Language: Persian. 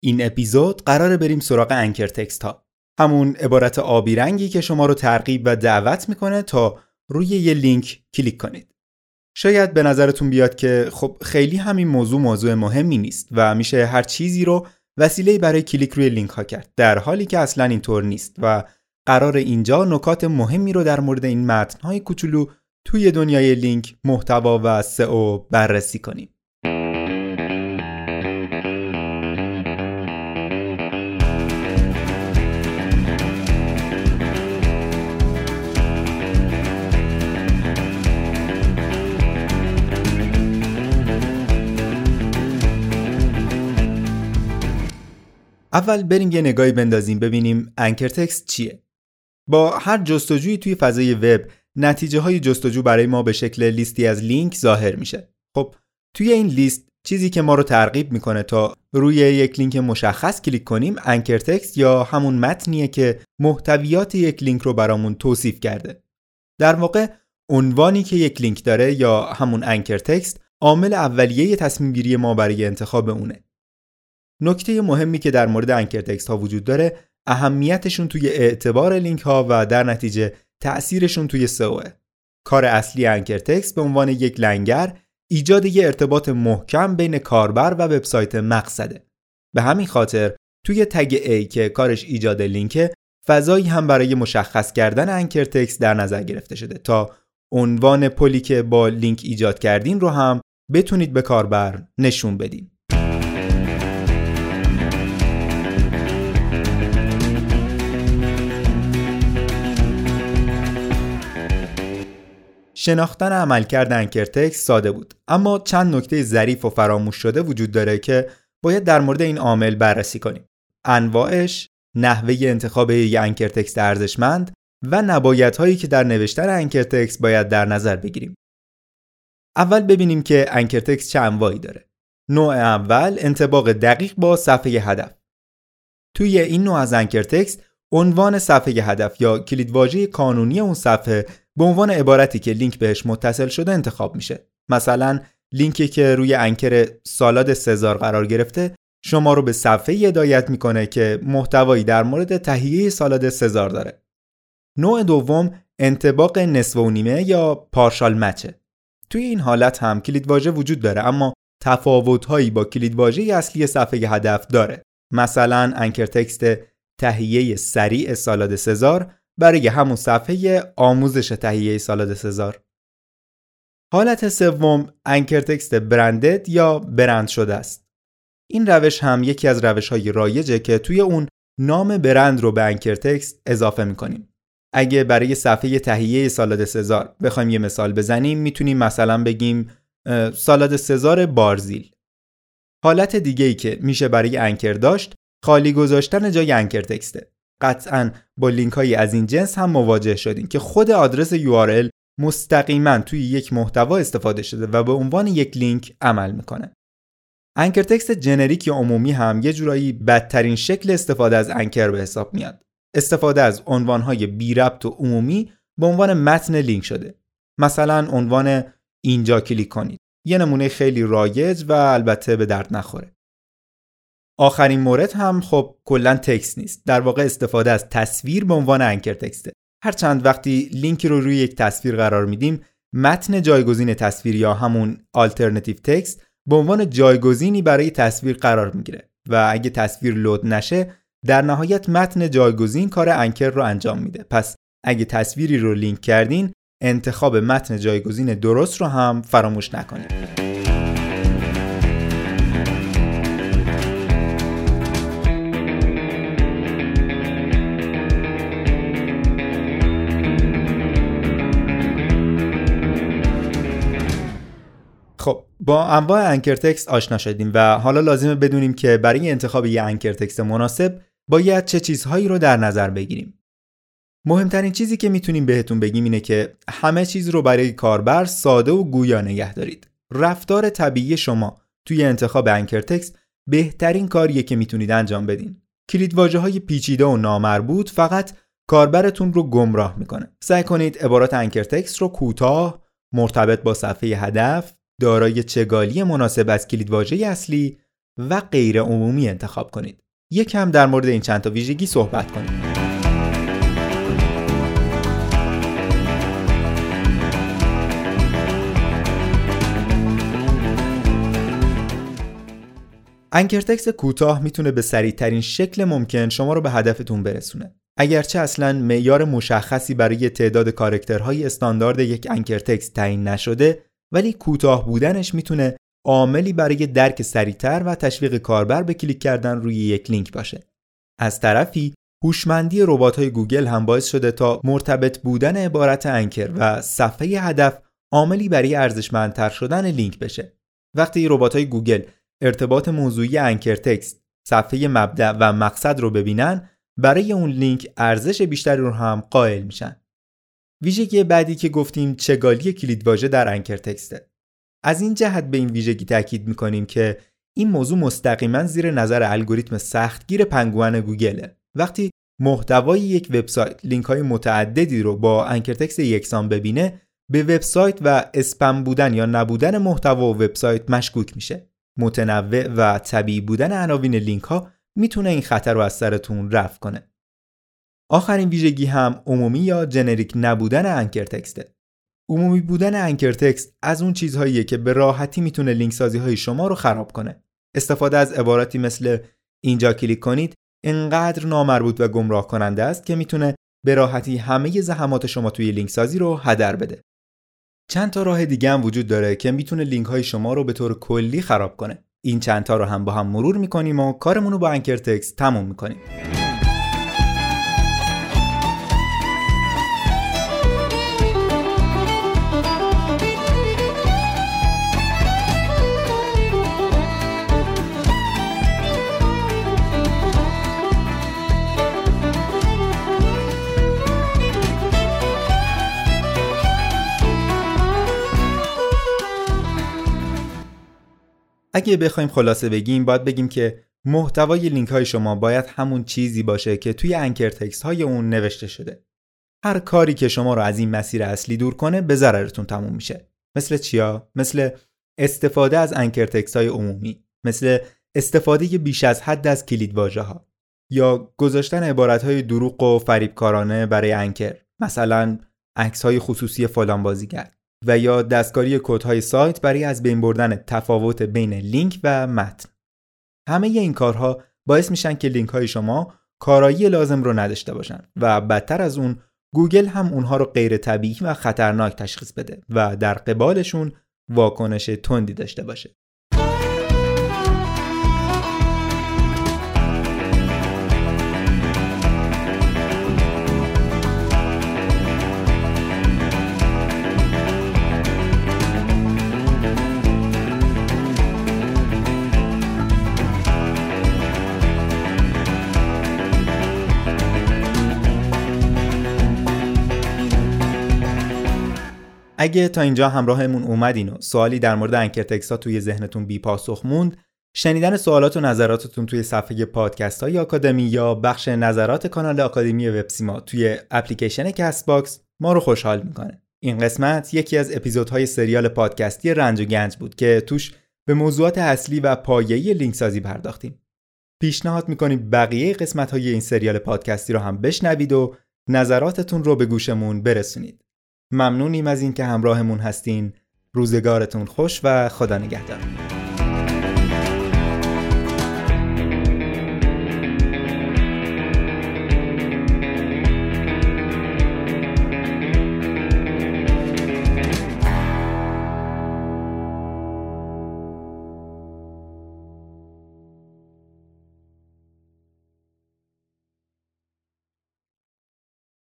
این اپیزود قراره بریم سراغ anchor text ها. همون عبارت آبی رنگی که شما رو ترغیب و دعوت می‌کنه تا روی یه لینک کلیک کنید. شاید به نظرتون بیاد که خب خیلی همین موضوع موضوع مهمی نیست و میشه هر چیزی رو وسیله برای کلیک روی لینک ها کرد در حالی که اصلا اینطور نیست و قرار اینجا نکات مهمی رو در مورد این متن های کوچولو توی دنیای لینک محتوا و سئو بررسی کنیم. اول بریم یه نگاهی بندازیم ببینیم anchor text چیه. با هر جستجویی توی فضای وب نتیجه های جستجو برای ما به شکل لیستی از لینک ظاهر میشه. خب توی این لیست چیزی که ما رو ترغیب می‌کنه تا روی یک لینک مشخص کلیک کنیم anchor text یا همون متنیه که محتویات یک لینک رو برامون توصیف کرده. در واقع عنوانی که یک لینک داره یا همون anchor text عامل اولیه تصمیم گیری ما برای انتخاب اونه. نکته مهمی که در مورد anchor text ها وجود داره اهمیتشون توی اعتبار لینک ها و در نتیجه تأثیرشون توی سئو. کار اصلی anchor text به عنوان یک لنگر ایجاد یه ارتباط محکم بین کاربر و وبسایت مقصده. به همین خاطر توی tag A که کارش ایجاد لینکه فضایی هم برای مشخص کردن anchor text در نظر گرفته شده تا عنوان پلی که با لینک ایجاد کردین رو هم بتونید به کاربر نشون بدین. شناختن عملکرد anchor text ساده بود. اما چند نکته ظریف و فراموش شده وجود داره که باید در مورد این عامل بررسی کنیم. انواعش نحوه انتخاب یک anchor text ارزشمند و نبایدهایی که در نوشتن anchor text باید در نظر بگیریم. اول ببینیم که anchor text چه انواعی داره. نوع اول انطباق دقیق با صفحه هدف. توی این نوع از anchor text عنوان صفحه هدف یا کلیدواژه کانونی اون صفحه به عنوان عبارتی که لینک بهش متصل شده انتخاب میشه. مثلا لینکی که روی anchor سالاد سزار قرار گرفته شما رو به صفحه هدایت می‌کنه که محتوایی در مورد تهیه سالاد سزار داره. نوع دوم انتباق نصف و نیمه یا پارشال مچه توی این حالت هم کلیدواژه وجود داره اما تفاوتهایی با کلیدواژه اصلی صفحه هدف داره. مثلا انکر تکست تهیه سریع سالاد سزار برای همون صفحه آموزش تهیه سالاد سزار. حالت سوم انکر تکست برندد یا برند شده است؟ این روش هم یکی از روش های رایجه که توی اون نام برند رو به انکر تکست اضافه می‌کنیم. اگه برای صفحه تهیه سالاد سزار بخوایم یه مثال بزنیم می‌تونیم مثلا بگیم سالاد سزار بارزیل. حالت دیگه ای که میشه برای انکر داشت خالی گذاشتن جای انکر تکسته قطعا با لینک های از این جنس هم مواجه شدیم که خود آدرس URL مستقیما توی یک محتوا استفاده شده و به عنوان یک لینک عمل می‌کنه. anchor text generic یا عمومی هم یه جورایی بدترین شکل استفاده از anchor به حساب میاد. استفاده از عنوانهای بی ربط و عمومی به عنوان متن لینک شده. مثلا عنوان اینجا کلیک کنید. یه نمونه خیلی رایج و البته به درد نخوره. آخرین مورد هم خب کلا text نیست. در واقع استفاده از تصویر به عنوان anchor text ه. هر چند وقتی لینکی رو روی یک تصویر قرار میدیم متن جایگزین تصویر یا همون آلترنتیو تکست به عنوان جایگزینی برای تصویر قرار می‌گیره و اگه تصویر لود نشه در نهایت متن جایگزین کار انکر رو انجام میده. پس اگه تصویری رو لینک کردین انتخاب متن جایگزین درست رو هم فراموش نکنید. خب با انواع انکر تکست آشنا شدیم و حالا لازمه بدونیم که برای انتخاب یه انکر تکست مناسب باید چه چیزهایی رو در نظر بگیریم. مهمترین چیزی که می‌تونیم بهتون بگیم اینه که همه چیز رو برای کاربر ساده و گویا نگه دارید. رفتار طبیعی شما توی انتخاب انکر تکست بهترین کاریه که می‌تونید انجام بدین. کلید های پیچیده و نامربوط فقط کاربرتون رو گمراه می‌کنه. سعی کنید عبارات انکر تکست رو کوتاه، مرتبط با صفحه هدف دارای چگالی مناسب از کلیدواژه اصلی و غیر عمومی انتخاب کنید. یکم در مورد این چند تا ویژگی صحبت کنید. انکر کوتاه می‌تونه به سریعترین شکل ممکن شما رو به هدفتون برسونه. اگرچه اصلا معیار مشخصی برای تعداد کارکترهای استاندارد یک انکر تکست تعیین نشده ولی کوتاه بودنش می‌تونه عاملی برای درک سریعتر و تشویق کاربر به کلیک کردن روی یک لینک باشه. از طرفی هوشمندی های گوگل هم باعث شده تا مرتبط بودن عبارت anchor و صفحه هدف عاملی برای ارزشمندتر شدن لینک بشه. وقتی های گوگل ارتباط موضوعی anchor text، صفحه مبدأ و مقصد رو ببینن، برای اون لینک ارزش بیشتری رو هم قائل میشن. ویژگی بعدی که گفتیم چگالی کلیدواژه در انکر تکسته. از این جهت به این ویژگی تاکید می‌کنیم که این موضوع مستقیما زیر نظر الگوریتم سختگیر پنگوان گوگله. وقتی محتوای یک وبسایت لینک های متعددی رو با انکر تکست یکسان ببینه به وبسایت و اسپم بودن یا نبودن محتوا و وبسایت مشکوک میشه. متنوع و طبیعی بودن عناوین لینک ها می‌تونه این خطر رو از سرتون رفع کنه. آخرین ویژگی هم عمومی یا generic نبودن anchor text ه. عمومی بودن anchor text از اون چیزهاییه که به راحتی می‌تونه لینک سازی های شما رو خراب کنه. استفاده از عباراتی مثل اینجا کلیک کنید انقدر نامربوط و گمراه کننده است که می‌تونه به راحتی همه زحمات شما توی لینک سازی رو هدر بده. چند تا راه دیگه هم وجود داره که می‌تونه لینک های شما رو به طور کلی خراب کنه. این چند تا رو هم با هم مرور می‌کنیم و کارمون رو با anchor text تموم می‌کنیم. اگه بخوایم خلاصه بگیم باید بگیم که محتوای لینک های شما باید همون چیزی باشه که توی انکر تکست های اون نوشته شده. هر کاری که شما رو از این مسیر اصلی دور کنه به ضررتون تموم میشه. مثل چیا؟ مثل استفاده از انکر تکست های عمومی، مثل استفاده بیش از حد از کلید واژه ها یا گذاشتن عبارت های دروغ و فریبکارانه برای انکر، مثلا عکس های خصوصی فلان بازیگر. و یا دستکاری کدهای سایت برای از بین بردن تفاوت بین لینک و متن. همه این کارها باعث میشن که لینک های شما کارایی لازم رو نداشته باشن و بدتر از اون گوگل هم اونها رو غیر طبیعی و خطرناک تشخیص بده و در قبالشون واکنش تندی داشته باشه. اگه تا اینجا همراهمون اومدین و سوالی در مورد anchor ها توی ذهنتون بی پاسخ موند شنیدن سوالات و نظراتتون توی صفحه پادکست های آکادمی یا بخش نظرات کانال آکادمی وبسیما توی اپلیکیشن کست باکس ما رو خوشحال می‌کنه. این قسمت یکی از اپیزودهای سریال پادکستی رنج و گنج بود که توش به موضوعات اصلی و پایه‌ای لینک سازی پرداختیم. پیشنهاد می‌کنیم بقیه قسمت های این سریال پادکستی رو هم بشنوید و نظراتتون رو به گوشمون برسونید. ممنونیم از اینکه همراهمون هستین. روزگارتون خوش و خدا نگهدار.